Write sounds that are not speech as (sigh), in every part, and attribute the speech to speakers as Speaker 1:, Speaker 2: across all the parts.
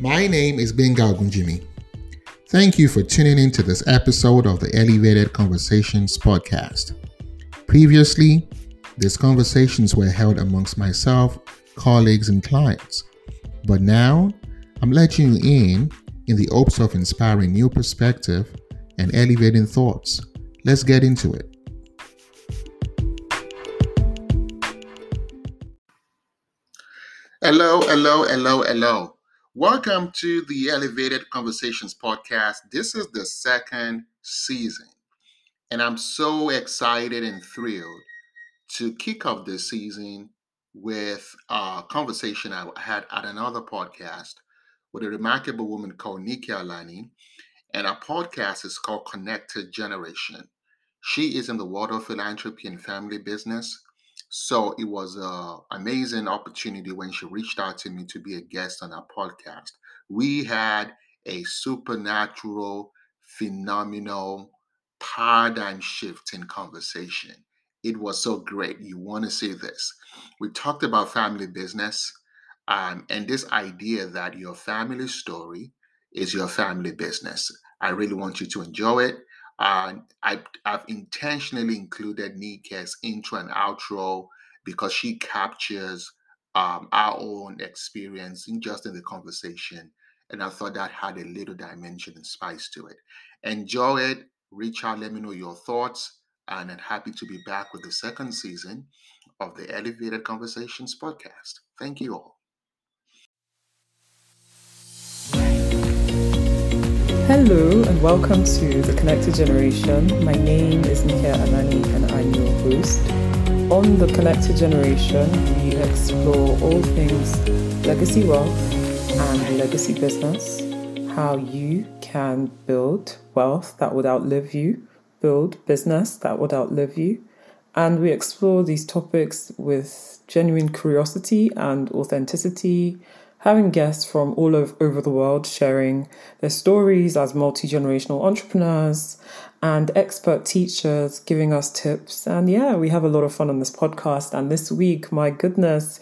Speaker 1: My name is Benga Ogunjimi. Thank you for tuning in to this episode of the Elevated Conversations podcast. Previously, these conversations were held amongst myself, colleagues, and clients. But now, I'm letting you in in the hopes of inspiring new perspective and elevating thoughts. Let's get into it. Hello, hello, hello, hello. Welcome to the Elevated Conversations podcast. This is the second season, and I'm so excited and thrilled to kick off this season with a conversation I had at another podcast with a remarkable woman called Nika Anani. And our podcast is called Connected Generation. She is in the world of philanthropy and family business. So it was an amazing opportunity when she reached out to me to be a guest on our podcast. We had a supernatural, phenomenal, paradigm shift in conversation. It was so great. You want to see this. We talked about family business um, and this idea that your family story is your family business. I really want you to enjoy it. Uh, I, have intentionally included Nika's intro and outro because she captures um, our own experience in just in the conversation. And I thought that had a little dimension and spice to it. Enjoy it. Reach out, let me know your thoughts. And I'm happy to be back with the second season of the Elevated Conversations podcast. Thank you all.
Speaker 2: Hello and welcome to The Connected Generation. My name is Nika Anani and I'm your host. On The Connected Generation, we explore all things legacy wealth and legacy business, how you can build wealth that would outlive you, build business that would outlive you, and we explore these topics with genuine curiosity and authenticity having guests from all over the world sharing their stories as multi generational entrepreneurs and expert teachers giving us tips. And yeah, we have a lot of fun on this podcast. And this week, my goodness,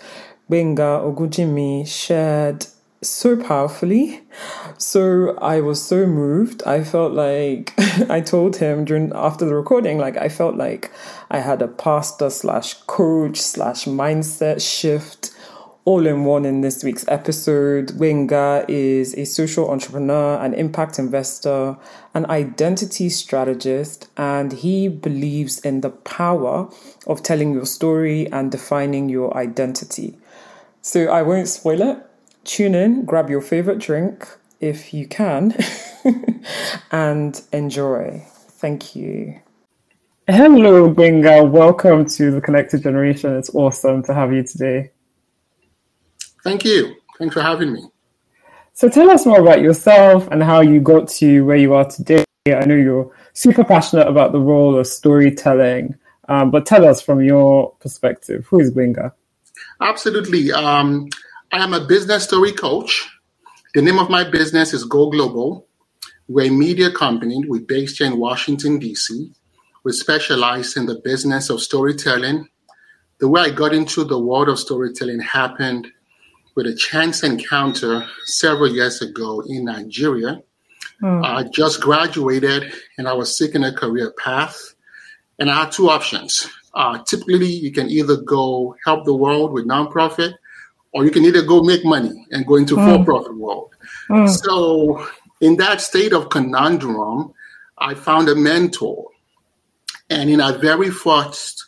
Speaker 2: Benga Ogunjimi shared so powerfully. So I was so moved. I felt like (laughs) I told him during after the recording, like I felt like I had a pastor slash coach slash mindset shift all in one in this week's episode. Benga is a social entrepreneur, an impact investor, an identity strategist, and he believes in the power of telling your story and defining your identity. So I won't spoil it. Tune in, grab your favorite drink if you can, (laughs) and enjoy. Thank you. Hello, Benga. Welcome to the Connected Generation. It's awesome to have you today.
Speaker 1: Thank you. Thanks for having me.
Speaker 2: So tell us more about yourself and how you got to where you are today. I know you're super passionate about the role of storytelling, um, but tell us from your perspective, who is Gbenga?
Speaker 1: Absolutely. Um, I am a business story coach. The name of my business is Go Global. We're a media company. We're based here in Washington, D.C. We specialize in the business of storytelling. The way I got into the world of storytelling happened with a chance encounter several years ago in Nigeria. Mm. I just graduated and I was seeking a career path. And I had two options. Uh, typically, you can either go help the world with nonprofit, or you can either go make money and go into mm. for-profit world. Mm. So, in that state of conundrum, I found a mentor, and in our very first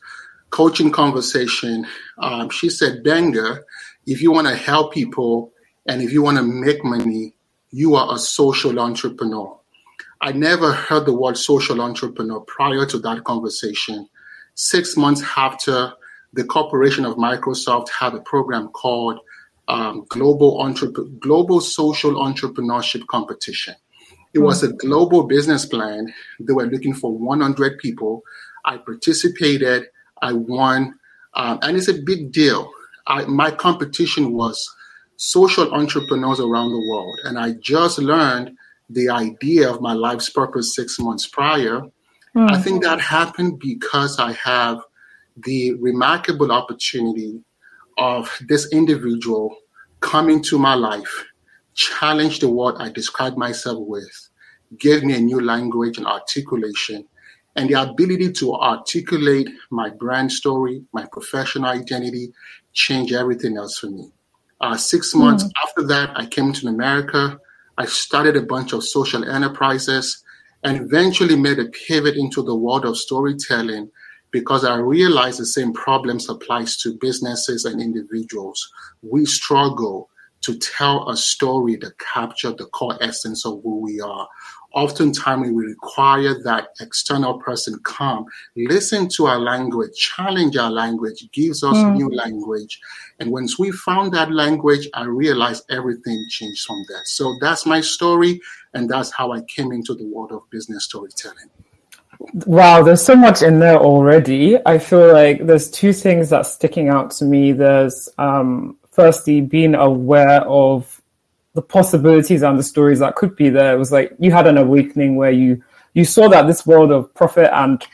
Speaker 1: coaching conversation, um, she said, "Benga, if you want to help people and if you want to make money, you are a social entrepreneur. I never heard the word social entrepreneur prior to that conversation. Six months after the corporation of Microsoft had a program called um, Global, Entrep- Global Social Entrepreneurship Competition. It was a global business plan. They were looking for 100 people. I participated. I won. Um, and it's a big deal. I, my competition was social entrepreneurs around the world. And I just learned the idea of my life's purpose six months prior. Mm. I think that happened because I have the remarkable opportunity of this individual coming to my life, challenge the word I describe myself with, gave me a new language and articulation, and the ability to articulate my brand story, my professional identity, changed everything else for me. Uh, six months mm. after that, I came to America. I started a bunch of social enterprises and eventually made a pivot into the world of storytelling because I realized the same problems applies to businesses and individuals. We struggle to tell a story that capture the core essence of who we are. Oftentimes, we require that external person come, listen to our language, challenge our language, gives us mm. new language. And once we found that language, I realized everything changed from there. So that's my story, and that's how I came into the world of business storytelling.
Speaker 3: Wow, there's so much in there already. I feel like there's two things that's sticking out to me. There's um, firstly being aware of the possibilities and the stories that could be there. It was like you had an awakening where you you saw that this world of profit and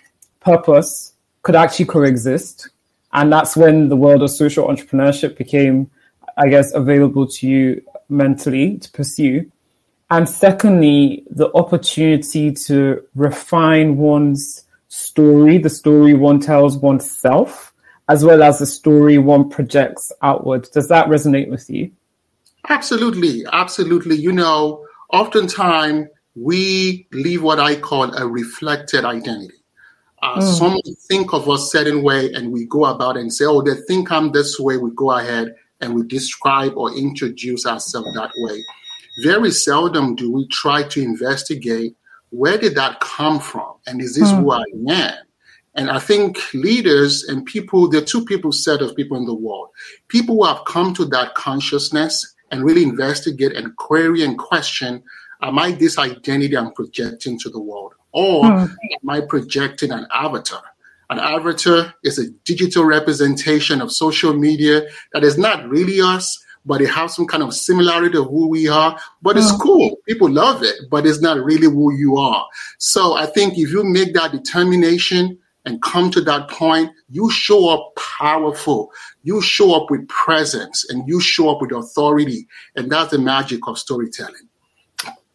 Speaker 3: purpose could actually coexist, and that's when the world of social entrepreneurship became, I guess, available to you mentally to pursue. And secondly, the opportunity to refine one's story, the story one tells oneself, as well as the story one projects outward. Does that resonate with you?
Speaker 1: Absolutely. Absolutely. You know, oftentimes we leave what I call a reflected identity. Uh, mm. Some think of us certain way and we go about and say, oh, they think I'm this way. We go ahead and we describe or introduce ourselves that way very seldom do we try to investigate where did that come from and is this mm. who I am? And I think leaders and people, there are two people set of people in the world. People who have come to that consciousness and really investigate and query and question, am I this identity I'm projecting to the world? Or mm. am I projecting an avatar? An avatar is a digital representation of social media that is not really us, but it has some kind of similarity of who we are. But it's mm. cool. People love it, but it's not really who you are. So I think if you make that determination and come to that point, you show up powerful. You show up with presence and you show up with authority. And that's the magic of storytelling.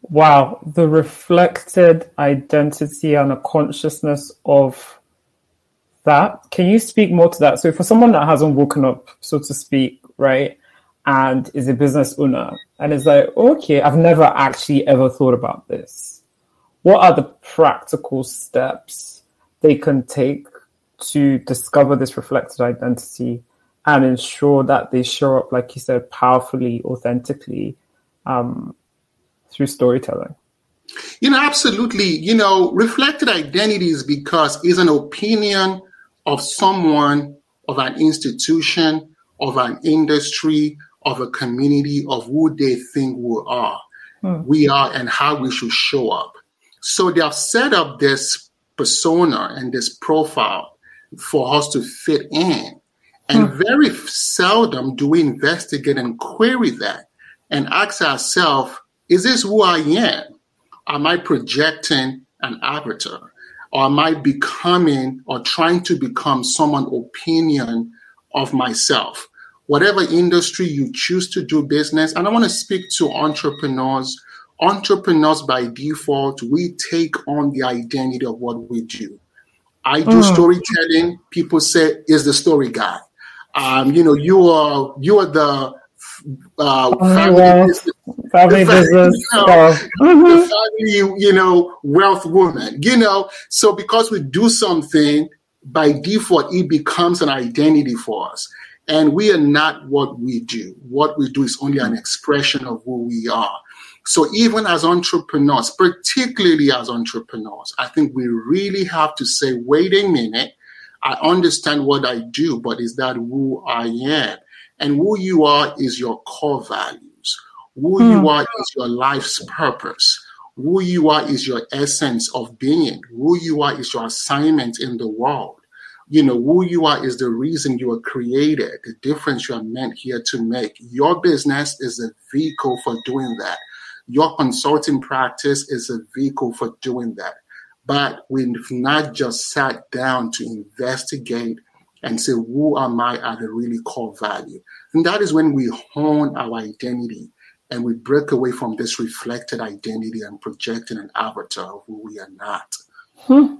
Speaker 3: Wow, the reflected identity and a consciousness of that. Can you speak more to that? So, for someone that hasn't woken up, so to speak, right, and is a business owner and is like, okay, I've never actually ever thought about this. What are the practical steps they can take to discover this reflected identity and ensure that they show up, like you said, powerfully, authentically um, through storytelling?
Speaker 1: You know, absolutely. You know, reflected identity is because it's an opinion of someone, of an institution, of an industry, of a community of who they think we are, hmm. we are, and how we should show up. So they have set up this persona and this profile for us to fit in. And hmm. very seldom do we investigate and query that and ask ourselves, is this who I am? Am I projecting an avatar? Or am I becoming or trying to become someone opinion of myself? whatever industry you choose to do business. And I want to speak to entrepreneurs. Entrepreneurs, by default, we take on the identity of what we do. I do mm. storytelling. People say, "Is the story guy?" Um, you know, you are you are the uh, family
Speaker 3: yeah. business, family (laughs) business, you know,
Speaker 1: mm-hmm. family, you know, wealth woman. You know, so because we do something by default, it becomes an identity for us. And we are not what we do. What we do is only an expression of who we are. So even as entrepreneurs, particularly as entrepreneurs, I think we really have to say, wait a minute, I understand what I do, but is that who I am? And who you are is your core values. Who mm. you are is your life's purpose. Who you are is your essence of being. Who you are is your assignment in the world you know who you are is the reason you are created the difference you are meant here to make your business is a vehicle for doing that your consulting practice is a vehicle for doing that but we've not just sat down to investigate and say who am i at a really core value and that is when we hone our identity and we break away from this reflected identity and projecting an avatar of who we are not.
Speaker 3: Hmm.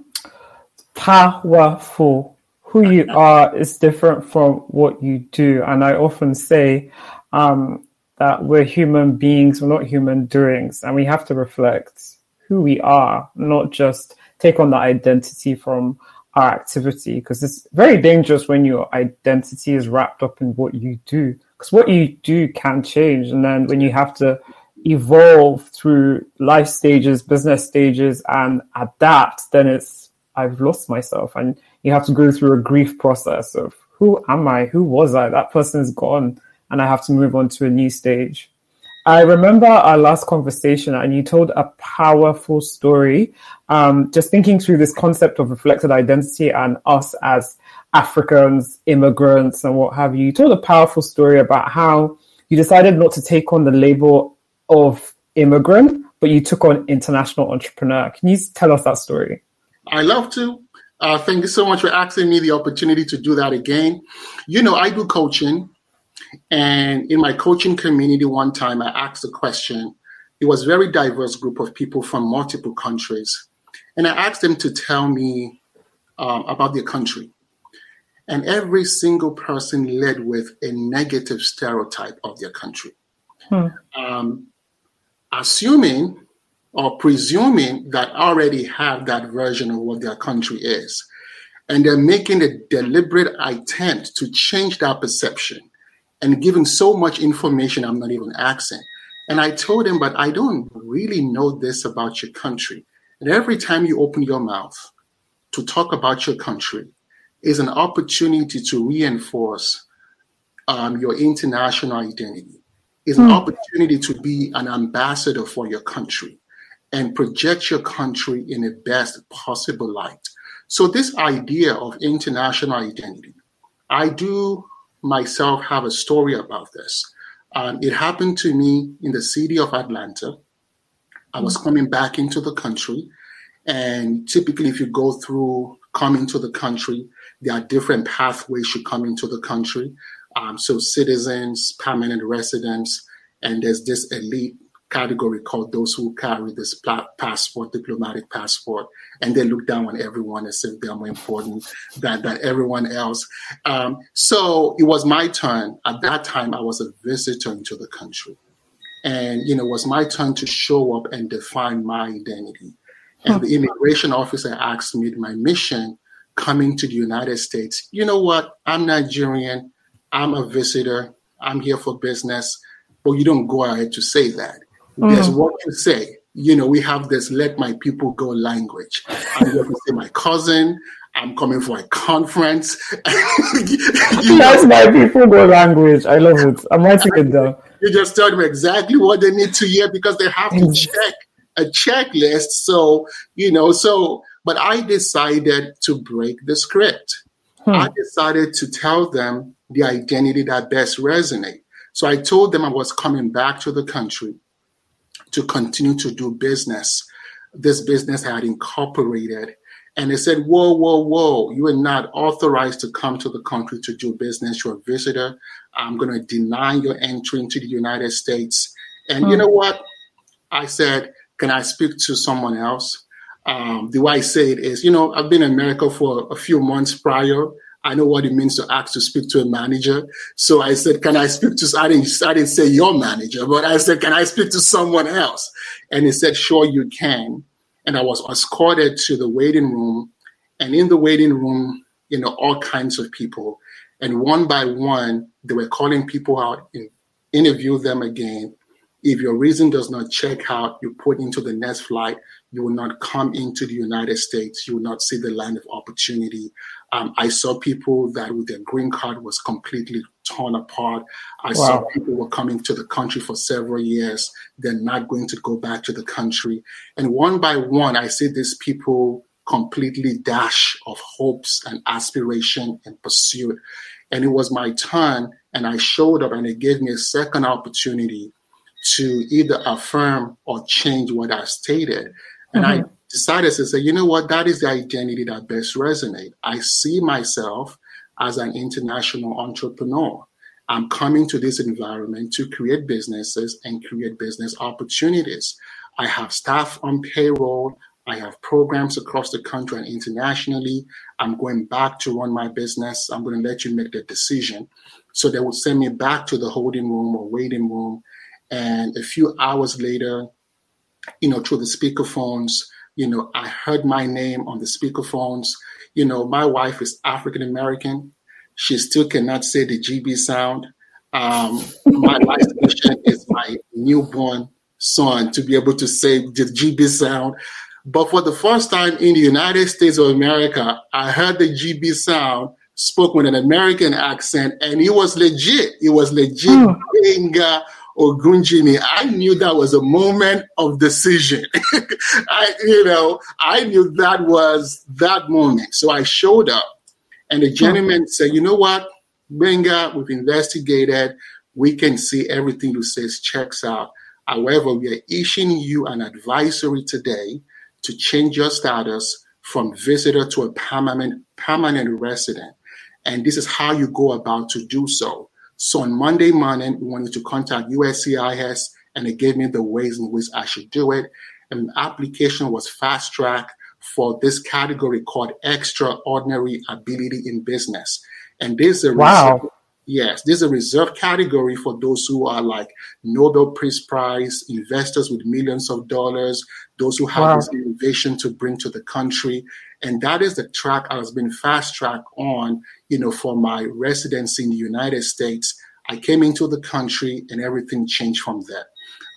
Speaker 3: Powerful. Who you (laughs) are is different from what you do. And I often say um, that we're human beings, we're not human doings, and we have to reflect who we are, not just take on the identity from our activity because it's very dangerous when your identity is wrapped up in what you do because what you do can change and then when you have to evolve through life stages business stages and adapt then it's i've lost myself and you have to go through a grief process of who am i? Who was i? That person's gone and i have to move on to a new stage I remember our last conversation, and you told a powerful story. Um, just thinking through this concept of reflected identity and us as Africans, immigrants, and what have you. You told a powerful story about how you decided not to take on the label of immigrant, but you took on international entrepreneur. Can you tell us that story?
Speaker 1: I love to. Uh, thank you so much for asking me the opportunity to do that again. You know, I do coaching and in my coaching community, one time I asked a question. It was a very diverse group of people from multiple countries. And I asked them to tell me um, about their country. And every single person led with a negative stereotype of their country. Hmm. Um, assuming or presuming that already have that version of what their country is. And they're making a deliberate attempt to change that perception and giving so much information I'm not even asking. And I told him, but I don't really know this about your country. And every time you open your mouth to talk about your country is an opportunity to reinforce um, your international identity, is an mm. opportunity to be an ambassador for your country and project your country in the best possible light. So this idea of international identity, I do myself have a story about this. Um, it happened to me in the city of Atlanta. I was mm. coming back into the country, and typically, if you go through coming to the country, there are different pathways you come into the country. Um, so, citizens, permanent residents, and there's this elite category called those who carry this passport, diplomatic passport, and they look down on everyone as if they're more important than, than everyone else. Um, so it was my turn. At that time, I was a visitor into the country. And, you know, it was my turn to show up and define my identity. And the immigration officer asked me my mission coming to the United States. You know what? I'm Nigerian. I'm a visitor. I'm here for business. But you don't go ahead to say that. Mm. There's what you say. You know, we have this let my people go language. I'm going to say my cousin, I'm coming for a conference. (laughs)
Speaker 3: That's my people go language. I love it. I'm writing it down.
Speaker 1: You just tell them exactly what they need to hear because they have to check a checklist. So, you know, so, but I decided to break the script. Hmm. I decided to tell them the identity that best resonate. So I told them I was coming back to the country to continue to do business. This business had incorporated. And they said, Whoa, whoa, whoa, you are not authorized to come to the country to do business. You're a visitor. I'm going to deny your entry into the United States. And you hmm. know what? I said, Can I speak to someone else? Um, the way I say it is, you know, I've been in America for a few months prior. I know what it means to ask to speak to a manager. So I said, can I speak to, I didn't, I didn't say your manager, but I said, can I speak to someone else? And he said, sure, you can. And I was escorted to the waiting room. And in the waiting room, you know, all kinds of people. And one by one, they were calling people out and interview them again. If your reason does not check out, you put into the next flight, you will not come into the United States. You will not see the land of opportunity. Um, I saw people that with their green card was completely torn apart. I wow. saw people were coming to the country for several years. They're not going to go back to the country. And one by one, I see these people completely dash of hopes and aspiration and pursuit. And it was my turn, and I showed up, and it gave me a second opportunity to either affirm or change what I stated. And mm-hmm. I decided to say, you know what, that is the identity that best resonates. I see myself as an international entrepreneur. I'm coming to this environment to create businesses and create business opportunities. I have staff on payroll. I have programs across the country and internationally. I'm going back to run my business. I'm going to let you make the decision. So they would send me back to the holding room or waiting room. And a few hours later, you know, through the speakerphones, you know, I heard my name on the speakerphones. You know, my wife is African American. She still cannot say the GB sound. Um, my (laughs) life's mission is my newborn son to be able to say the GB sound. But for the first time in the United States of America, I heard the GB sound spoke with an American accent, and it was legit. It was legit. Oh. Ogunjimi. I knew that was a moment of decision. (laughs) I, you know, I knew that was that moment. So I showed up, and the gentleman said, "You know what, Benga? We've investigated. We can see everything you says checks out. However, we are issuing you an advisory today to change your status." From visitor to a permanent permanent resident. And this is how you go about to do so. So on Monday morning, we wanted to contact USCIS and they gave me the ways in which I should do it. And the application was fast track for this category called extraordinary ability in business. And this is a
Speaker 3: wow. Reserve,
Speaker 1: yes, this is a reserved category for those who are like Nobel Peace Prize investors with millions of dollars, those who have wow. this innovation to bring to the country. And that is the track I was being fast tracked on, you know, for my residency in the United States. I came into the country and everything changed from there.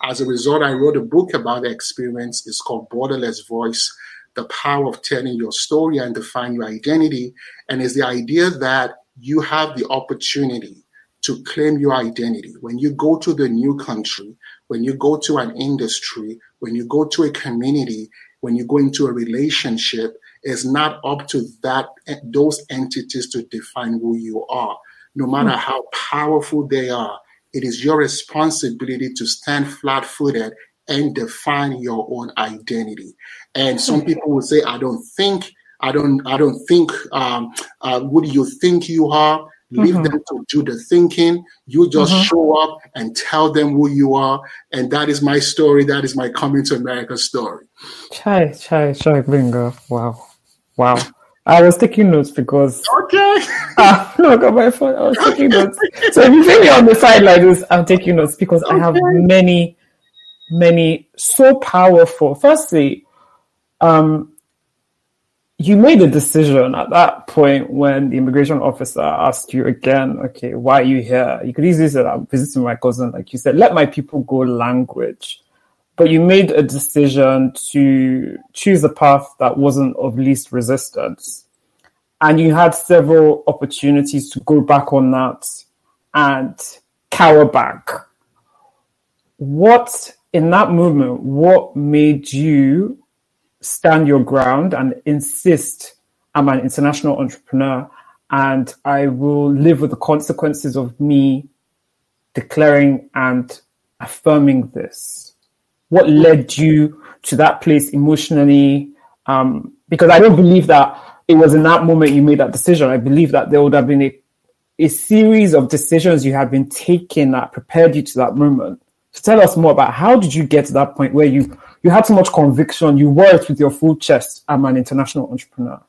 Speaker 1: As a result, I wrote a book about the experience. It's called Borderless Voice The Power of Telling Your Story and Define Your Identity. And it's the idea that you have the opportunity to claim your identity. When you go to the new country, when you go to an industry, when you go to a community, when you go into a relationship, it's not up to that those entities to define who you are. No matter mm-hmm. how powerful they are, it is your responsibility to stand flat-footed and define your own identity. And some hmm. people will say, "I don't think, I don't, I don't think. Um, uh, what do you think you are?" Leave mm-hmm. them to do the thinking. You just mm-hmm. show up and tell them who you are. And that is my story. That is my coming to America story.
Speaker 3: Chai, chai, chai, Benga. Wow. Wow. I was taking notes because
Speaker 1: okay. (laughs)
Speaker 3: No, I got my phone. I was taking notes. So if you see me on the side like this, I'm taking notes because okay. I have many, many so powerful. Firstly, um, you made a decision at that point when the immigration officer asked you again, okay, why are you here? You could easily say, I'm visiting my cousin. Like you said, let my people go language but you made a decision to choose a path that wasn't of least resistance. And you had several opportunities to go back on that and cower back. What, in that moment, what made you stand your ground and insist I'm an international entrepreneur and I will live with the consequences of me declaring and affirming this? What led you to that place emotionally? Um, because I don't believe that it was in that moment you made that decision. I believe that there would have been a, a series of decisions you had been taking that prepared you to that moment. So tell us more about how did you get to that point where you you had so much conviction, you worked with your full chest. I'm an international entrepreneur.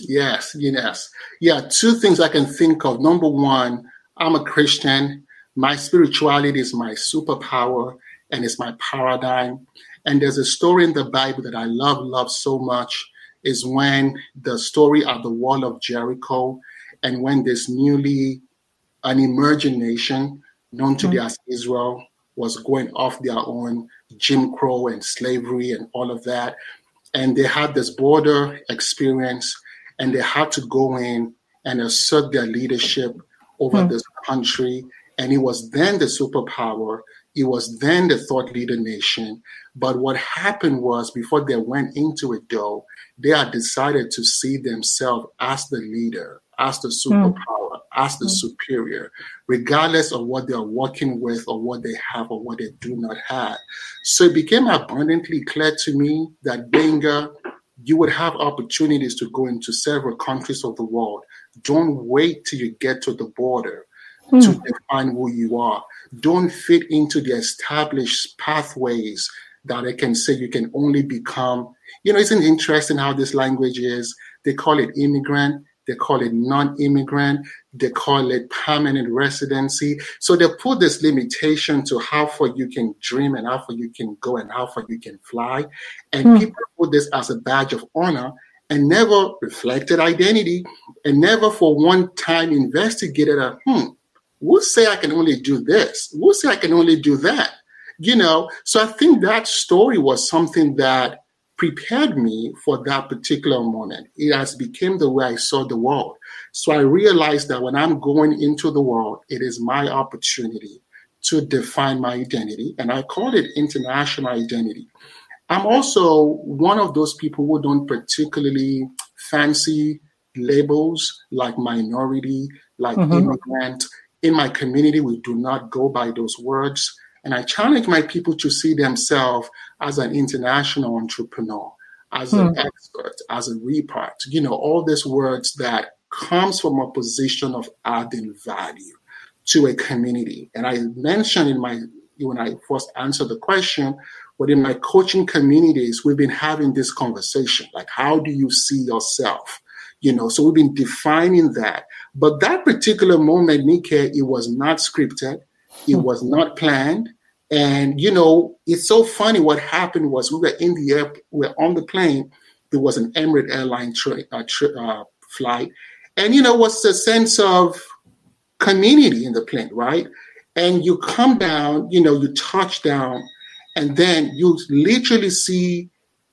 Speaker 1: Yes, yes. Yeah, two things I can think of. Number one, I'm a Christian. My spirituality is my superpower and it's my paradigm. And there's a story in the Bible that I love, love so much is when the story of the wall of Jericho and when this newly an emerging nation known to mm-hmm. as Israel was going off their own Jim Crow and slavery and all of that. And they had this border experience and they had to go in and assert their leadership over mm-hmm. this country. And it was then the superpower it was then the thought leader nation. But what happened was before they went into it, though, they had decided to see themselves as the leader, as the hmm. superpower, mm. as the mm. superior, regardless of what they are working with or what they have or what they do not have. So it became abundantly clear to me that Benga, you would have opportunities to go into several countries of the world. Don't wait till you get to the border hmm. to define who you are. Don't fit into the established pathways that I can say you can only become. You know, isn't interesting how this language is? They call it immigrant, they call it non immigrant, they call it permanent residency. So they put this limitation to how far you can dream and how far you can go and how far you can fly. And mm. people put this as a badge of honor and never reflected identity and never for one time investigated a hmm, we'll say I can only do this. We'll say I can only do that. You know, so I think that story was something that prepared me for that particular moment. It has become the way I saw the world. So I realized that when I'm going into the world, it is my opportunity to define my identity. And I call it international identity. I'm also one of those people who don't particularly fancy labels like minority, like mm-hmm. immigrant. In my community, we do not go by those words. And I challenge my people to see themselves as an international entrepreneur, as an hmm. expert, as a repart, you know, all these words that comes from a position of adding value to a community. And I mentioned in my when I first answered the question, but in my coaching communities, we've been having this conversation. Like, how do you see yourself? You know, so we've been defining that. But that particular moment, Nika, it was not scripted. It hmm. was not planned. And you know, it's so funny. What happened was we were in the air, we were on the plane. There was an Emirates airline tra- uh, tra- uh, flight, and you know, what's the sense of community in the plane, right? And you come down, you know, you touch down, and then you literally see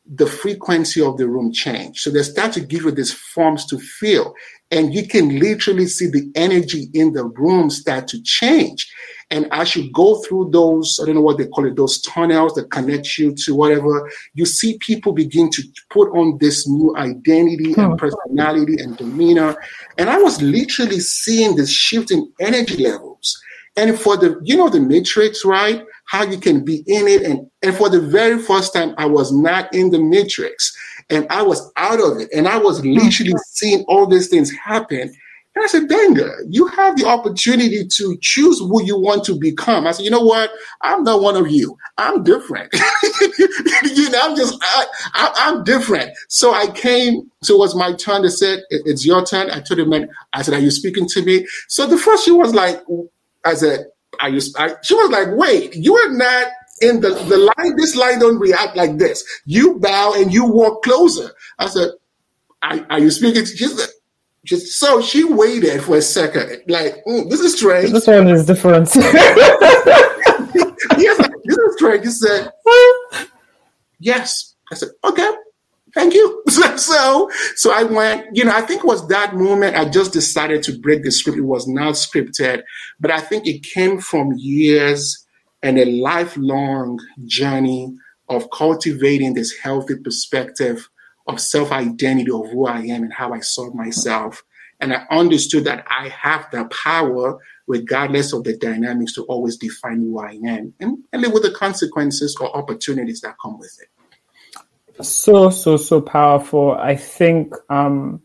Speaker 1: the frequency of the room change. So they start to give you these forms to feel, and you can literally see the energy in the room start to change. And as you go through those, I don't know what they call it, those tunnels that connect you to whatever, you see people begin to put on this new identity and hmm. personality and demeanor. And I was literally seeing this shift in energy levels. And for the, you know, the matrix, right? How you can be in it. And, and for the very first time, I was not in the matrix and I was out of it. And I was hmm. literally seeing all these things happen. And I said, Benga, you have the opportunity to choose who you want to become. I said, you know what? I'm not one of you. I'm different. (laughs) you know, I'm just, I, am different. So I came, so it was my turn to say, it's your turn. I told him, man, I said, are you speaking to me? So the first she was like, I said, are you, I, she was like, wait, you are not in the, the line, this line don't react like this. You bow and you walk closer. I said, are, are you speaking to, she said, just so she waited for a second, like, mm, this is strange.
Speaker 3: This one is different. (laughs)
Speaker 1: yes, this is strange. He said, yes. I said, okay, thank you. (laughs) so, so I went, you know, I think it was that moment I just decided to break the script. It was not scripted, but I think it came from years and a lifelong journey of cultivating this healthy perspective of self identity of who I am and how I saw myself. And I understood that I have the power, regardless of the dynamics, to always define who I am and, and live with the consequences or opportunities that come with it.
Speaker 3: So, so, so powerful. I think, um,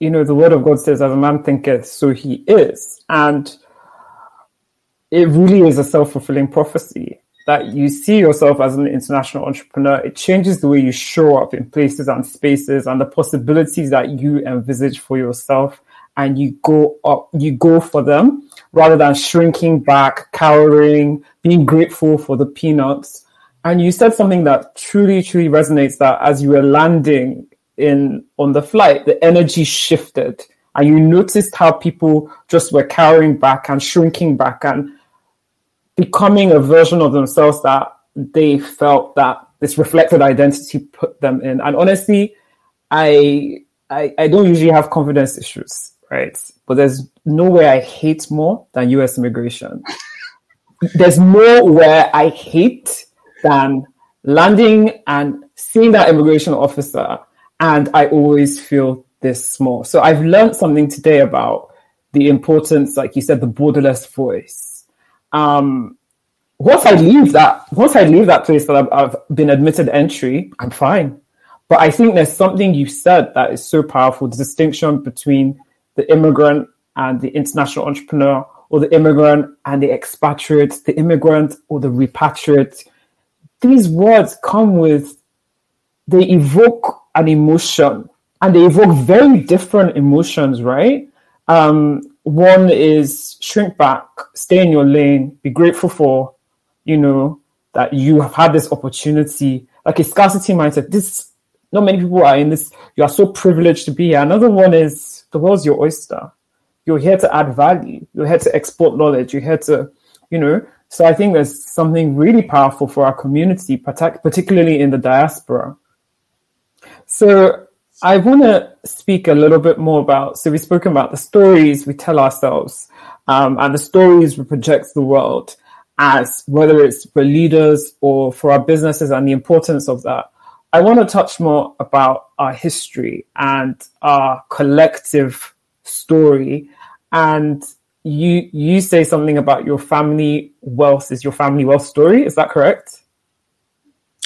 Speaker 3: you know, the word of God says, as a man thinketh, so he is. And it really is a self fulfilling prophecy that you see yourself as an international entrepreneur, it changes the way you show up in places and spaces and the possibilities that you envisage for yourself and you go up, you go for them rather than shrinking back, cowering, being grateful for the peanuts. And you said something that truly, truly resonates that as you were landing in on the flight, the energy shifted and you noticed how people just were cowering back and shrinking back and becoming a version of themselves that they felt that this reflected identity put them in. And honestly, I, I, I don't usually have confidence issues, right? But there's nowhere I hate more than US immigration. (laughs) there's nowhere I hate than landing and seeing that immigration officer, and I always feel this small. So I've learned something today about the importance, like you said, the borderless voice um, once I leave that, once I leave that place that I've, I've been admitted entry, I'm fine. But I think there's something you said that is so powerful: the distinction between the immigrant and the international entrepreneur, or the immigrant and the expatriate, the immigrant or the repatriate. These words come with, they evoke an emotion and they evoke very different emotions, right? Um, one is shrink back, stay in your lane, be grateful for, you know, that you have had this opportunity, like a scarcity mindset. This, not many people are in this. You are so privileged to be here. Another one is the world's your oyster. You're here to add value. You're here to export knowledge. You're here to, you know. So I think there's something really powerful for our community, particularly in the diaspora. So I want to speak a little bit more about. So we've spoken about the stories we tell ourselves, um, and the stories we project the world as whether it's for leaders or for our businesses and the importance of that. I want to touch more about our history and our collective story and you you say something about your family wealth is your family wealth story. Is that correct?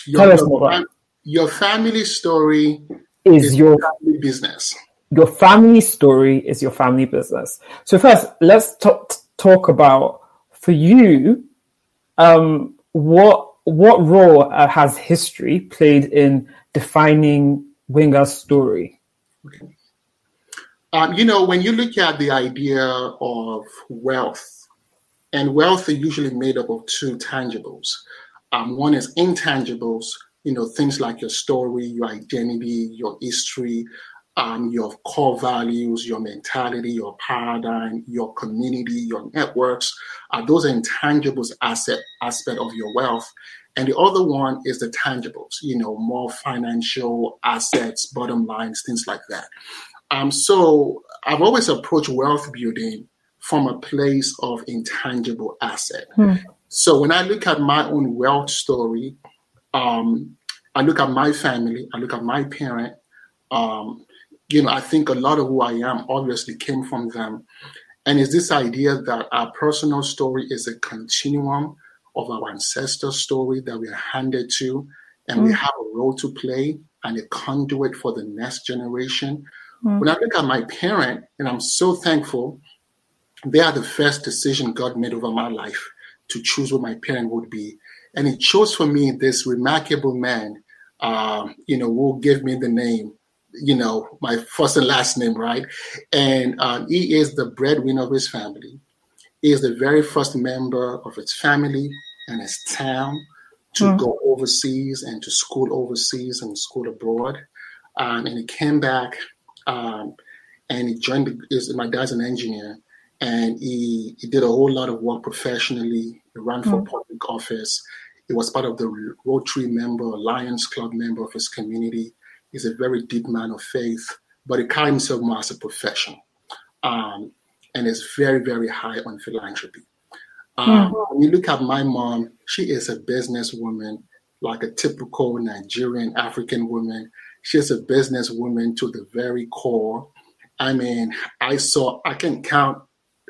Speaker 1: Your, Tell us more about your family story
Speaker 3: is, is your
Speaker 1: family business.
Speaker 3: Your family story is your family business. So first, let's talk talk about for you. Um, what what role uh, has history played in defining Benga's story? Okay.
Speaker 1: Um, you know, when you look at the idea of wealth, and wealth is usually made up of two tangibles. Um, one is intangibles, you know, things like your story, your identity, your history, um, your core values, your mentality, your paradigm, your community, your networks. Uh, those are intangibles asset aspect of your wealth. And the other one is the tangibles, you know, more financial assets, bottom lines, things like that. Um, so I've always approached wealth building from a place of intangible asset. Hmm. So when I look at my own wealth story, um, I look at my family, I look at my parent. Um, you know, I think a lot of who I am obviously came from them. And it's this idea that our personal story is a continuum of our ancestor story that we are handed to, and mm. we hmm. have a role to play and a conduit for the next generation. Mm. When I look at my parent, and I'm so thankful, they are the first decision God made over my life to choose what my parent would be. And He chose for me this remarkable man, uh, you know, who gave me the name, you know, my first and last name, right? And uh, he is the breadwinner of his family. He is the very first member of his family and his town to mm. go overseas and to school overseas and school abroad. Um, and he came back um, and he joined. Is my dad's an engineer, and he he did a whole lot of work professionally. He ran for mm. public office. He was part of the Rotary member, Lions Club member of his community. He's a very deep man of faith, but he carried himself more as a profession, um, and is very very high on philanthropy. Um, mm. When you look at my mom, she is a businesswoman, like a typical Nigerian African woman. She's a businesswoman to the very core. I mean, I saw, I can count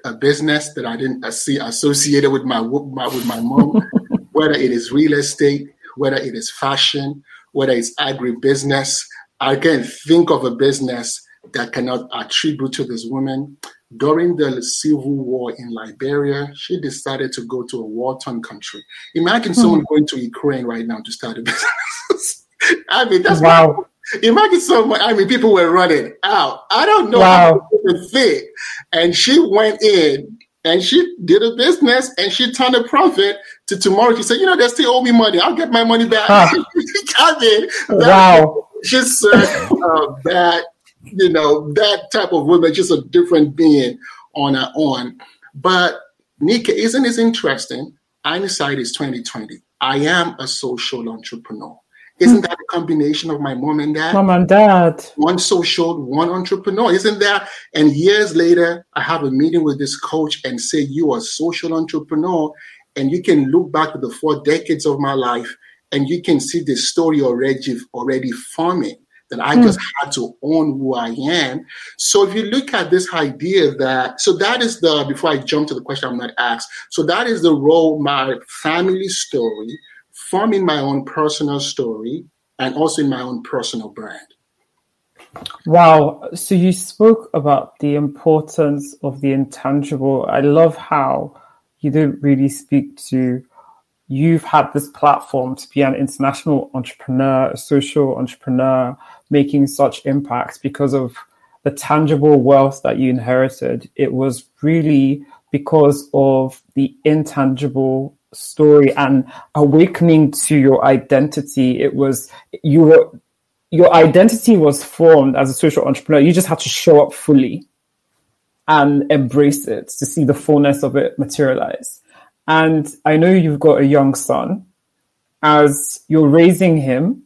Speaker 1: a business that I didn't see associated with my, my with my mom, (laughs) whether it is real estate, whether it is fashion, whether it's agribusiness. I can think of a business that cannot attribute to this woman. During the civil war in Liberia, she decided to go to a war-torn country. Imagine someone hmm. going to Ukraine right now to start a (laughs) business. I mean, that's wow. Imagine someone, I mean, people were running out. I don't know wow. how it fit. And she went in and she did a business and she turned a profit to tomorrow. She said, you know, they still owe me money. I'll get my money back. Huh. (laughs) I mean, wow. She's said uh, that, you know, that type of woman, just a different being on her own. But Nika, isn't this interesting? Hindsight is 2020. I am a social entrepreneur. Isn't that a combination of my mom and dad?
Speaker 3: Mom and dad.
Speaker 1: One social, one entrepreneur. Isn't that? And years later, I have a meeting with this coach and say, You are a social entrepreneur. And you can look back to the four decades of my life and you can see the story already, already forming that I mm. just had to own who I am. So if you look at this idea that, so that is the, before I jump to the question I'm not asked, so that is the role my family story forming my own personal story and also in my own personal brand.
Speaker 3: Wow. So you spoke about the importance of the intangible. I love how you didn't really speak to you've had this platform to be an international entrepreneur, a social entrepreneur, making such impacts because of the tangible wealth that you inherited. It was really because of the intangible story and awakening to your identity. It was you were your identity was formed as a social entrepreneur. You just had to show up fully and embrace it to see the fullness of it materialize. And I know you've got a young son. As you're raising him,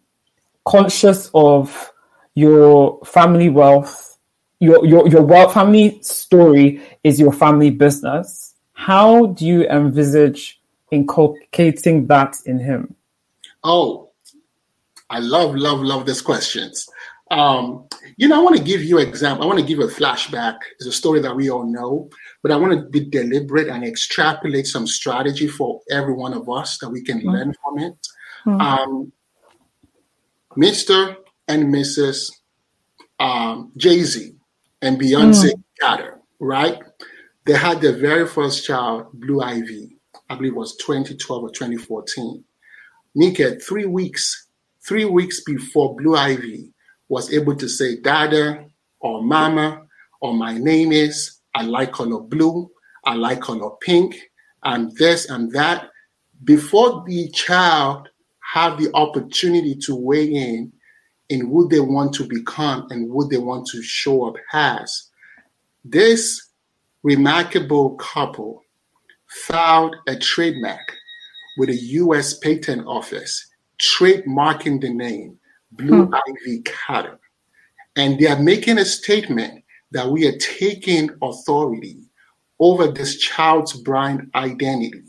Speaker 3: conscious of your family wealth, your your your wealth family story is your family business. How do you envisage inculcating that in him?
Speaker 1: Oh, I love, love, love these questions. Um, you know, I want to give you an example. I want to give a flashback. It's a story that we all know, but I want to be deliberate and extrapolate some strategy for every one of us that we can mm-hmm. learn from it. Mm-hmm. Um, Mr. and Mrs. Um, Jay Z and Beyonce mm-hmm. Carter, right? They had their very first child, Blue Ivy. I believe it was 2012 or 2014. Nika, three weeks, three weeks before Blue Ivy was able to say dada or mama or my name is, I like color blue, I like color pink, and this and that. Before the child have the opportunity to weigh in in who they want to become and who they want to show up as, this remarkable couple filed a trademark with the US Patent Office, trademarking the name Blue hmm. Ivy Carter. And they are making a statement that we are taking authority over this child's brand identity,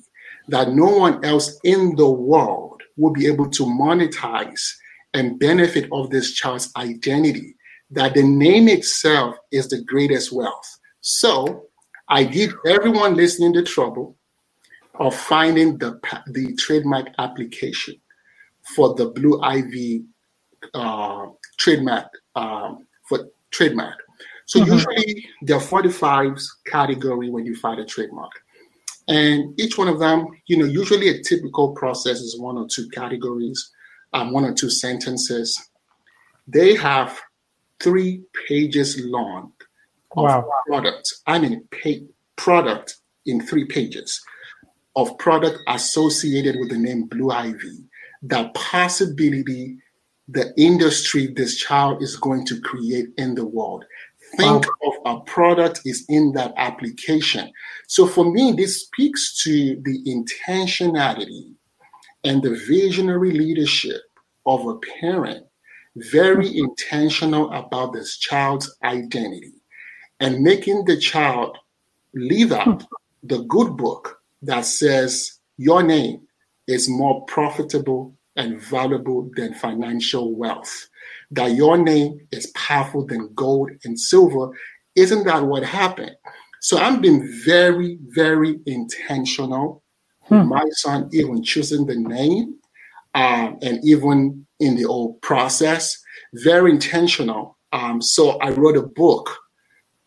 Speaker 1: that no one else in the world will be able to monetize and benefit of this child's identity, that the name itself is the greatest wealth. So I give everyone listening the trouble of finding the, the trademark application for the Blue Ivy uh, trademark um, for trademark. So mm-hmm. usually there are 45 category when you file a trademark. And each one of them, you know, usually a typical process is one or two categories, um, one or two sentences. They have three pages long of wow. product. I mean, pay, product in three pages of product associated with the name Blue Ivy. The possibility the industry this child is going to create in the world. Think wow. of a product is in that application. So for me, this speaks to the intentionality and the visionary leadership of a parent, very mm-hmm. intentional about this child's identity and making the child live out hmm. the good book that says your name is more profitable and valuable than financial wealth. That your name is powerful than gold and silver. Isn't that what happened? So I'm being very, very intentional. Hmm. My son even choosing the name um, and even in the whole process, very intentional. Um, so I wrote a book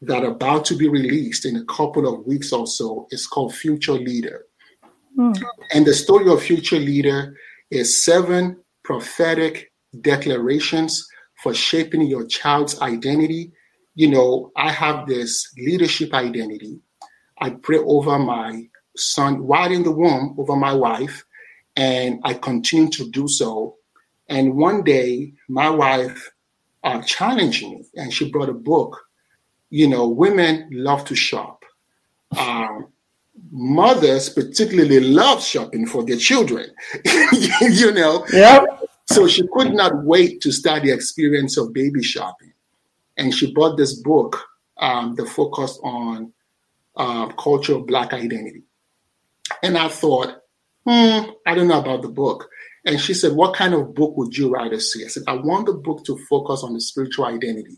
Speaker 1: that about to be released in a couple of weeks or so. It's called Future Leader. Hmm. And the story of Future Leader is seven prophetic declarations for shaping your child's identity. You know, I have this leadership identity. I pray over my son while in the womb, over my wife, and I continue to do so. And one day, my wife uh, challenged me, and she brought a book. You know, women love to shop. Um, mothers particularly love shopping for their children. (laughs) you know?
Speaker 3: Yeah.
Speaker 1: So she could not wait to start the experience of baby shopping. And she bought this book um, that focused on uh, culture of Black identity. And I thought, hmm, I don't know about the book. And she said, What kind of book would you rather see? I said, I want the book to focus on the spiritual identity.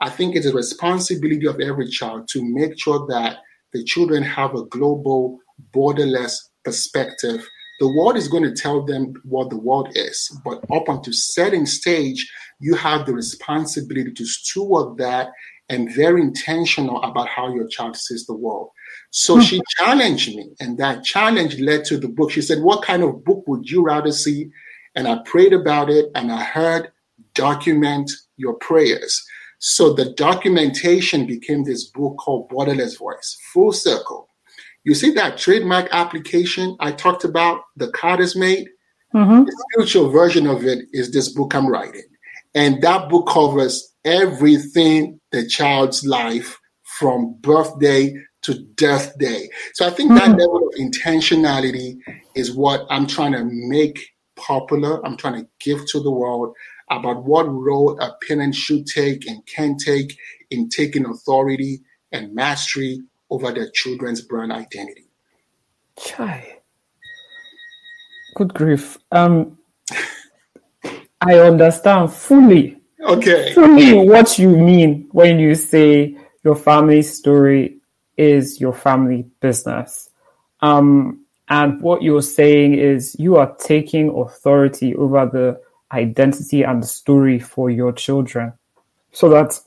Speaker 1: I think it's a responsibility of every child to make sure that the children have a global, borderless perspective The world is going to tell them what the world is, but up until certain stage, you have the responsibility to steward that and very intentional about how your child sees the world. So hmm. she challenged me, and that challenge led to the book. She said, What kind of book would you rather see? And I prayed about it, and I heard, Document your prayers. So the documentation became this book called Borderless Voice, full circle. You see that trademark application I talked about, the Carters made? Mm-hmm. The spiritual version of it is this book I'm writing. And that book covers everything the child's life from birthday to death day. So I think mm-hmm. that level of intentionality is what I'm trying to make popular. I'm trying to give to the world about what role a parent should take and can take in taking authority and mastery over their children's brand identity.
Speaker 3: Chai. Good grief. Um, (laughs) I understand fully.
Speaker 1: Okay.
Speaker 3: Fully what you mean when you say your family story is your family business. Um, and what you're saying is you are taking authority over the identity and the story for your children. So that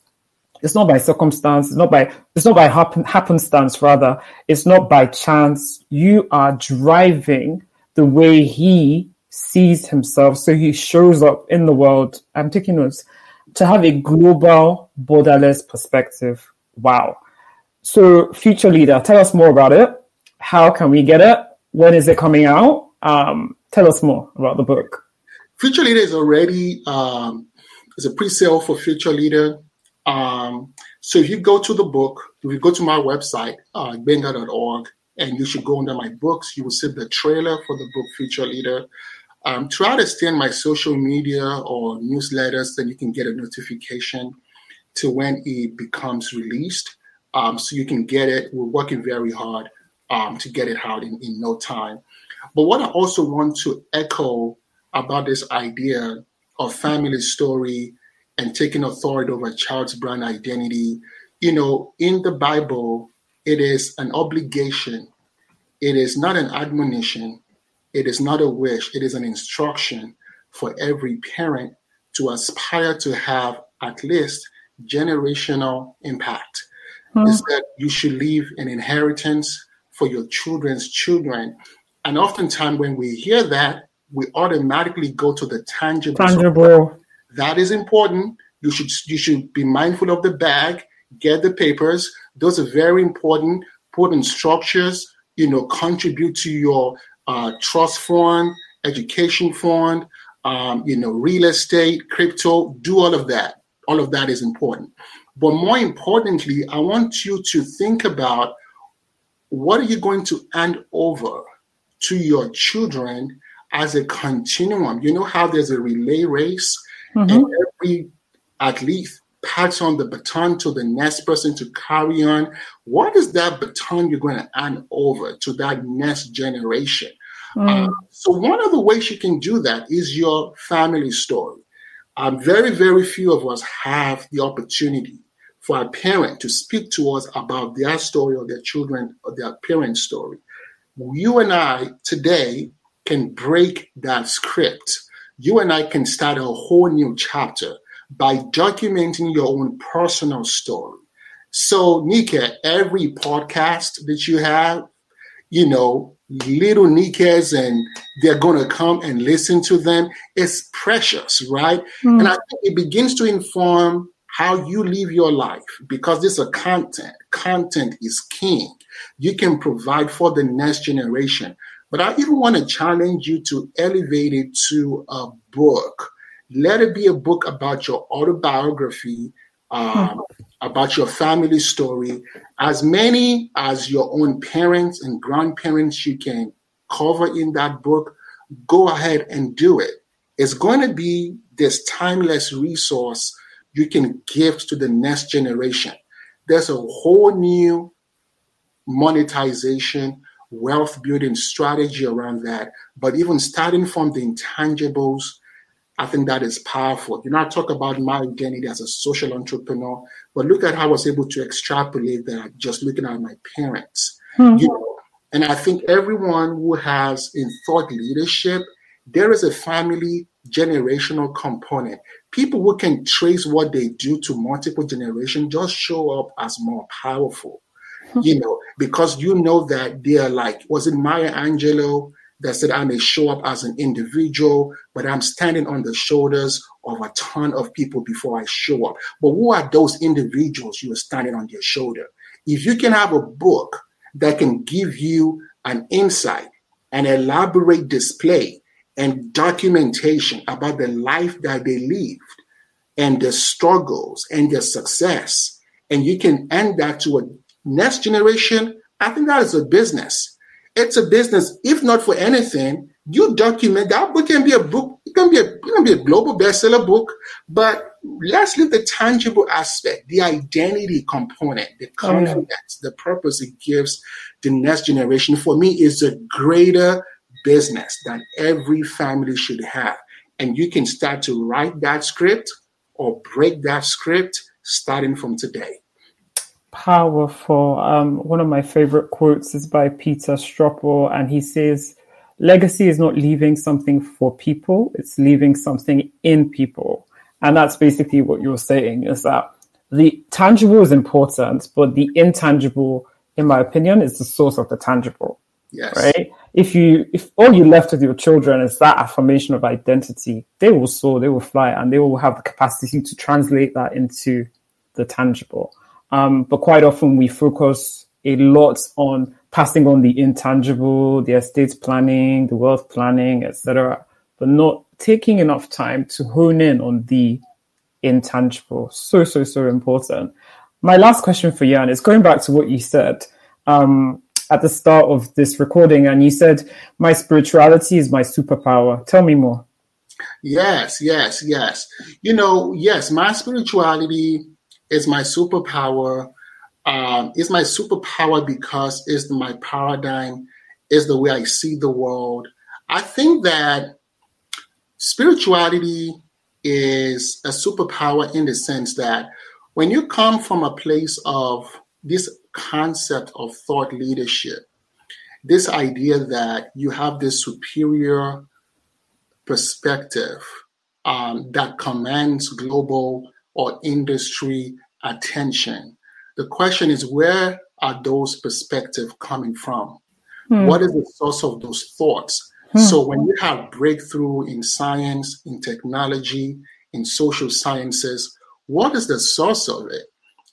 Speaker 3: it's not by circumstance it's not by it's not by happen, happenstance rather it's not by chance. You are driving the way he sees himself. So he shows up in the world i'm taking notes to have a global borderless perspective. Wow. So future leader tell us more about it. How can we get it? When is it coming out? Um, tell us more about the book
Speaker 1: Future Leader is already um, is a pre-sale for Future Leader. Um, so if you go to the book, if you go to my website, uh, benga.org, and you should go under my books, you will see the trailer for the book Future Leader. Um, try to stay on my social media or newsletters, then you can get a notification to when it becomes released. Um, so you can get it. We're working very hard um, to get it out in, in no time. But what I also want to echo about this idea of family story and taking authority over a child's brand identity. You know, in the Bible, it is an obligation, it is not an admonition, it is not a wish, it is an instruction for every parent to aspire to have at least generational impact. Mm. Is that you should leave an inheritance for your children's children. And oftentimes, when we hear that, we automatically go to the tangible.
Speaker 3: Tangible.
Speaker 1: That is important. You should you should be mindful of the bag. Get the papers. Those are very important. Put in structures. You know, contribute to your uh, trust fund, education fund. Um, you know, real estate, crypto. Do all of that. All of that is important. But more importantly, I want you to think about what are you going to hand over to your children as a continuum. You know how there's a relay race mm-hmm. and every athlete passes on the baton to the next person to carry on. What is that baton you're going to hand over to that next generation? Mm. Uh, so one of the ways you can do that is your family story. Um, very, very few of us have the opportunity for a parent to speak to us about their story or their children or their parents' story. You and I today can break that script. You and I can start a whole new chapter by documenting your own personal story. So, Nika, every podcast that you have, you know, little Nikas and they're going to come and listen to them. It's precious, right? Mm. And I think it begins to inform how you live your life because this is a content. Content is king. You can provide for the next generation. But I even want to challenge you to elevate it to a book. Let it be a book about your autobiography, um, hmm. about your family story. As many as your own parents and grandparents you can cover in that book, go ahead and do it. It's going to be this timeless resource you can give to the next generation. There's a whole new monetization wealth building strategy around that. But even starting from the intangibles, I think that is powerful. You know, I talk about my identity as a social entrepreneur, but look at how I was able to extrapolate that just looking at my parents. Mm-hmm. You know, And I think everyone who has in thought leadership, there is a family generational component. People who can trace what they do to multiple generations just show up as more powerful, you know, because you know that they're like, was it Maya Angelou that said, I may show up as an individual, but I'm standing on the shoulders of a ton of people before I show up. But who are those individuals you are standing on their shoulder? If you can have a book that can give you an insight, an elaborate display, and documentation about the life that they lived and their struggles and their success, and you can end that to a next generation, I think that is a business. It's a business, if not for anything, you document that book can be a book, it can be a, it can be a global bestseller book, but let's leave the tangible aspect, the identity component, the confidence, mm. the purpose it gives the next generation. For me, is a greater business that every family should have. And you can start to write that script or break that script starting from today.
Speaker 3: Powerful. Um, one of my favorite quotes is by Peter Strople, and he says, Legacy is not leaving something for people, it's leaving something in people. And that's basically what you're saying is that the tangible is important, but the intangible, in my opinion, is the source of the tangible.
Speaker 1: Yes.
Speaker 3: Right? If you if all you left with your children is that affirmation of identity, they will soar, they will fly, and they will have the capacity to translate that into the tangible. Um, but quite often we focus a lot on passing on the intangible, the estate planning, the wealth planning, etc., but not taking enough time to hone in on the intangible. So, so, so important. My last question for Jan is going back to what you said um, at the start of this recording, and you said, My spirituality is my superpower. Tell me more.
Speaker 1: Yes, yes, yes. You know, yes, my spirituality is my superpower. Um, it's my superpower because it's my paradigm, is the way I see the world. I think that spirituality is a superpower in the sense that when you come from a place of this concept of thought leadership, this idea that you have this superior perspective um, that commands global or industry attention. The question is, where are those perspectives coming from? Hmm. What is the source of those thoughts? Hmm. So when you have breakthrough in science, in technology, in social sciences, what is the source of it?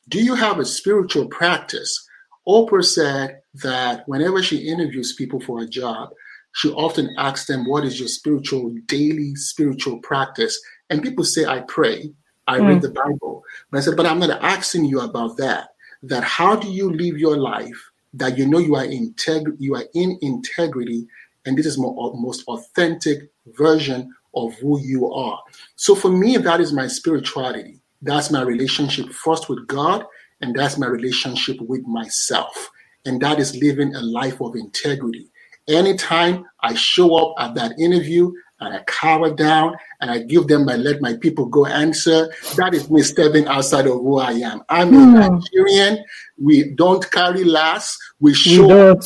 Speaker 1: Do you have a spiritual practice? Oprah said that whenever she interviews people for a job, she often asks them, What is your spiritual, daily spiritual practice? And people say, I pray, I mm. read the Bible. But I said, But I'm not asking you about that. That how do you live your life that you know you are integ- you are in integrity and this is more most authentic version of who you are. So for me, that is my spirituality. That's my relationship first with God, and that's my relationship with myself. And that is living a life of integrity. Anytime I show up at that interview and I cower down and I give them my let my people go answer. That is me stepping outside of who I am. I'm mm. a hmm. Nigerian. We don't carry last. We show (laughs) we up.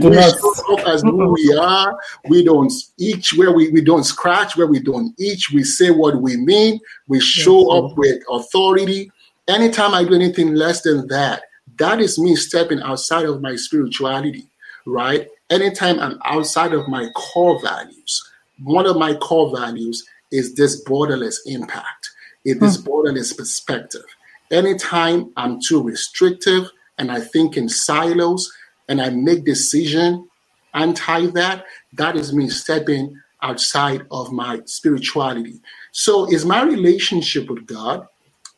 Speaker 1: we show up as who we are. We don't each where we, we don't scratch where we don't each. We say what we mean. We show yes. up with authority. Anytime I do anything less than that, that is me stepping outside of my spirituality, right? Anytime I'm outside of my core values, one of my core values is this borderless impact, is this hmm. borderless perspective. Anytime I'm too restrictive and I think in silos and I make decision anti that, that is me stepping outside of my spirituality. So is my relationship with God,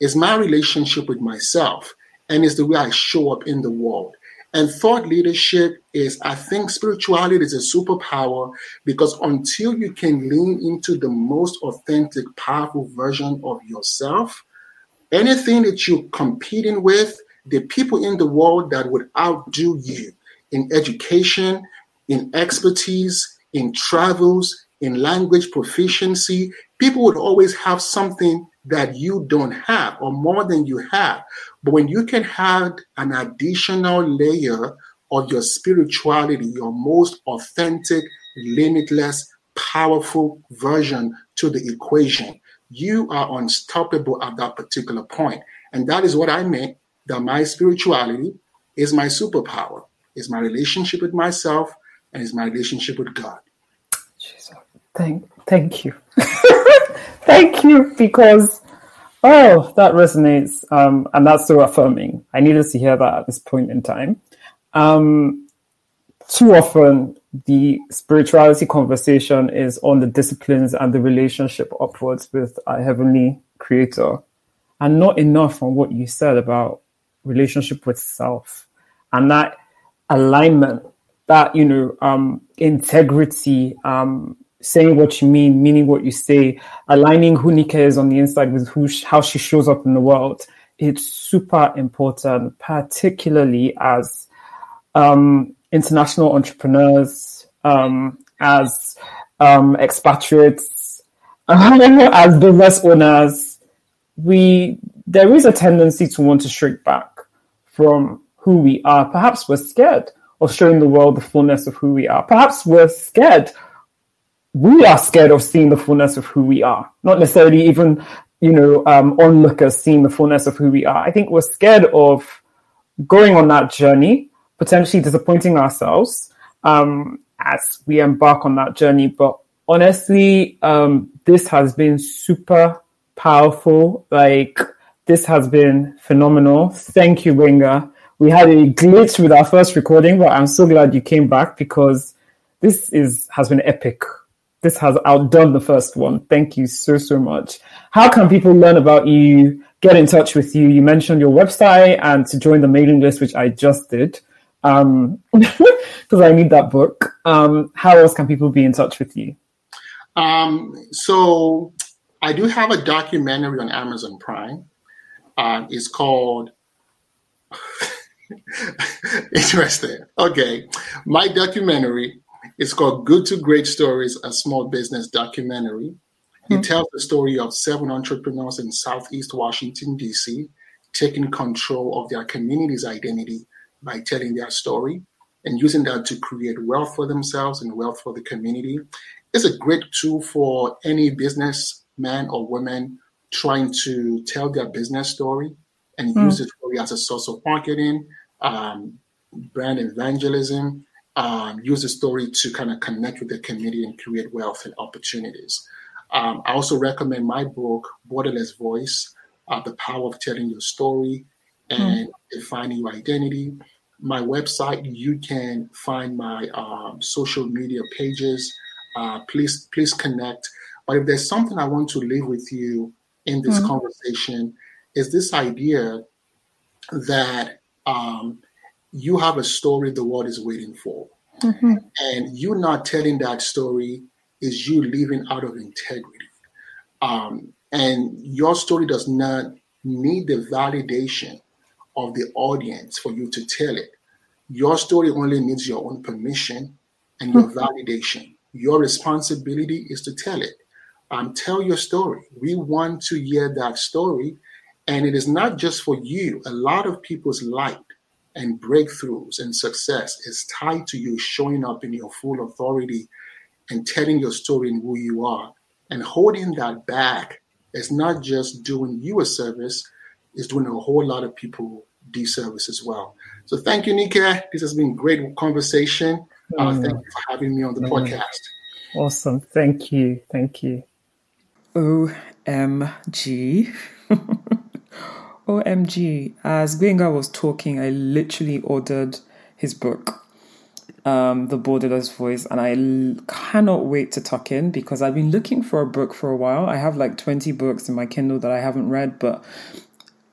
Speaker 1: is my relationship with myself, and is the way I show up in the world. And thought leadership is, I think spirituality is a superpower because until you can lean into the most authentic, powerful version of yourself, anything that you're competing with, the people in the world that would outdo you in education, in expertise, in travels, in language proficiency, people would always have something that you don't have or more than you have. But when you can have an additional layer of your spirituality, your most authentic, limitless, powerful version to the equation. You are unstoppable at that particular point. And that is what I meant that my spirituality is my superpower, is my relationship with myself, and is my relationship with God.
Speaker 3: Jesus. Thank, thank you. (laughs) thank you, because oh, that resonates, um, and that's so affirming. I needed to hear that at this point in time. Um, too often, the spirituality conversation is on the disciplines and the relationship upwards with our heavenly creator, and not enough on what you said about relationship with self and that alignment, that you know, um, integrity, um, saying what you mean, meaning what you say, aligning who Nika is on the inside with who how she shows up in the world. It's super important, particularly as um, international entrepreneurs, um, as um, expatriates, (laughs) as business owners. We there is a tendency to want to shrink back from who we are. Perhaps we're scared of showing the world the fullness of who we are. Perhaps we're scared. We are scared of seeing the fullness of who we are, not necessarily even, you know, um, onlookers seeing the fullness of who we are. I think we're scared of going on that journey, potentially disappointing ourselves um, as we embark on that journey. But honestly, um, this has been super powerful. Like, this has been phenomenal. Thank you, Gbenga we had a glitch with our first recording, but I'm so glad you came back because this is has been epic. This has outdone the first one. Thank you so so much. How can people learn about you? Get in touch with you. You mentioned your website and to join the mailing list, which I just did, because um, (laughs) I need that book. Um, how else can people be in touch with you?
Speaker 1: Um, so I do have a documentary on Amazon Prime. Uh, it's called (laughs) Interesting. Okay. My documentary is called Good to Great Stories, a small business documentary. It mm-hmm. tells the story of seven entrepreneurs in Southeast Washington, D.C., taking control of their community's identity by telling their story and using that to create wealth for themselves and wealth for the community. It's a great tool for any businessman or woman trying to tell their business story and mm. use story as a source of marketing um, brand evangelism, um, use the story to kind of connect with the community and create wealth and opportunities. Um, I also recommend my book, Borderless Voice uh, The Power of Telling Your Story and mm. Defining Your Identity. My website, you can find my um, social media pages. Uh, please, please connect. But if there's something I want to leave with you in this mm. conversation, is this idea that um, you have a story the world is waiting for. Mm-hmm. And you not telling that story is you living out of integrity. Um, and your story does not need the validation of the audience for you to tell it. Your story only needs your own permission and your mm-hmm. validation. Your responsibility is to tell it. Um, tell your story. We want to hear that story and it is not just for you. A lot of people's light and breakthroughs and success is tied to you showing up in your full authority and telling your story and who you are. And holding that back is not just doing you a service, it's doing a whole lot of people disservice as well. So thank you, Nika. This has been great conversation. Uh, mm. Thank you for having me on the mm. podcast.
Speaker 3: Awesome. Thank you. Thank you. OMG. (laughs) OMG, as Gbenga was talking, I literally ordered his book, um, The Borderless Voice, and I l- cannot wait to tuck in because I've been looking for a book for a while. I have like 20 books in my Kindle that I haven't read, but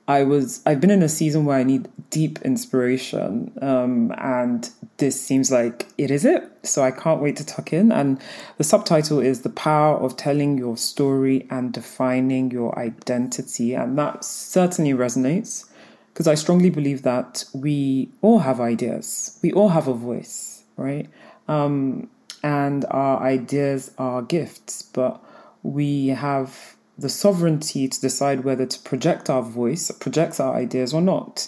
Speaker 3: I was I've been in a season where I need deep inspiration, um, and this seems like it is it. So I can't wait to tuck in. And the subtitle is "The Power of Telling Your Story and Defining Your Identity," and that certainly resonates because I strongly believe that we all have ideas, we all have a voice, right? Um, and our ideas are gifts, but we have the sovereignty to decide whether to project our voice, project our ideas or not.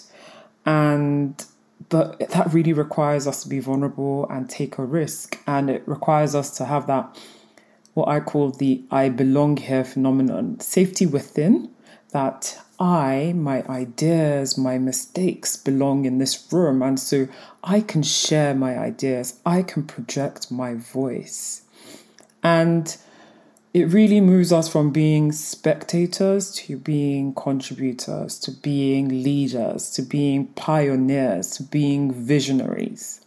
Speaker 3: And
Speaker 2: but that really requires us to be vulnerable and take a risk. And it requires us to have that, what I call the I belong here phenomenon safety within, that I, my ideas, my mistakes belong in this room. And so I can share my ideas, I can project my voice. And it really moves us from being spectators to being contributors, to being leaders, to being pioneers, to being visionaries.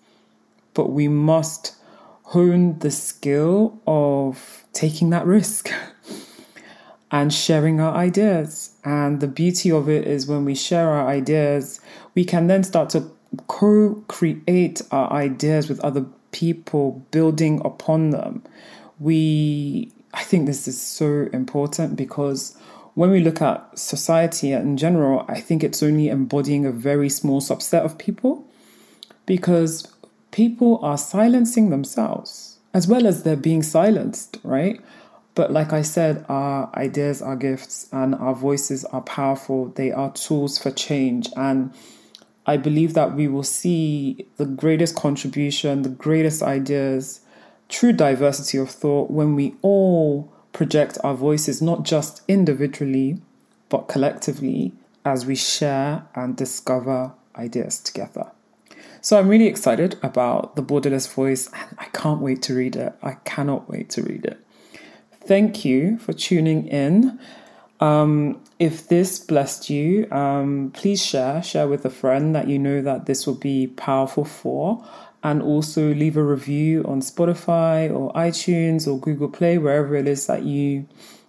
Speaker 2: But we must hone the skill of taking that risk (laughs) and sharing our ideas. And the beauty of it is when we share our ideas, we can then start to co create our ideas with other people, building upon them. We I think this is so important because when we look at society in general, I think it's only embodying a very small subset of people because people are silencing themselves as well as they're being silenced, right? But like I said, our ideas are gifts and our voices are powerful. They are tools for change. And I believe that we will see the greatest contribution, the greatest ideas true diversity of thought when we all project our voices, not just individually, but collectively as we share and discover ideas together. So I'm really excited about the Borderless Voice and I can't wait to read it. I cannot wait to read it. Thank you for tuning in. Um, if this blessed you, um, please share, share with a friend that you know that this will be powerful for and also leave a review on Spotify or iTunes or Google Play, wherever it is that you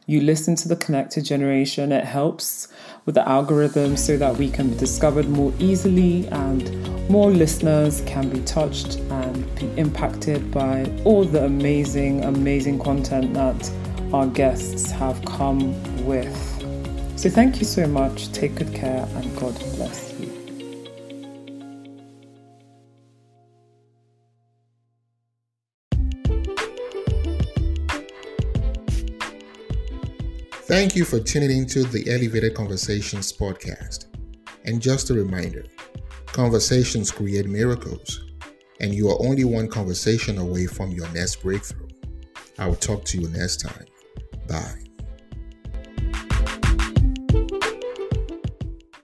Speaker 2: you listen to the connected generation. It helps with the algorithm so that we can be discovered more easily and more listeners can be touched and be impacted by all the amazing, amazing content that our guests have come with. So thank you so much. Take good care and God bless.
Speaker 1: Thank you for tuning into the Elevated Conversations podcast. And just a reminder conversations create miracles, and you are only one conversation away from your next breakthrough. I will talk to you next time. Bye.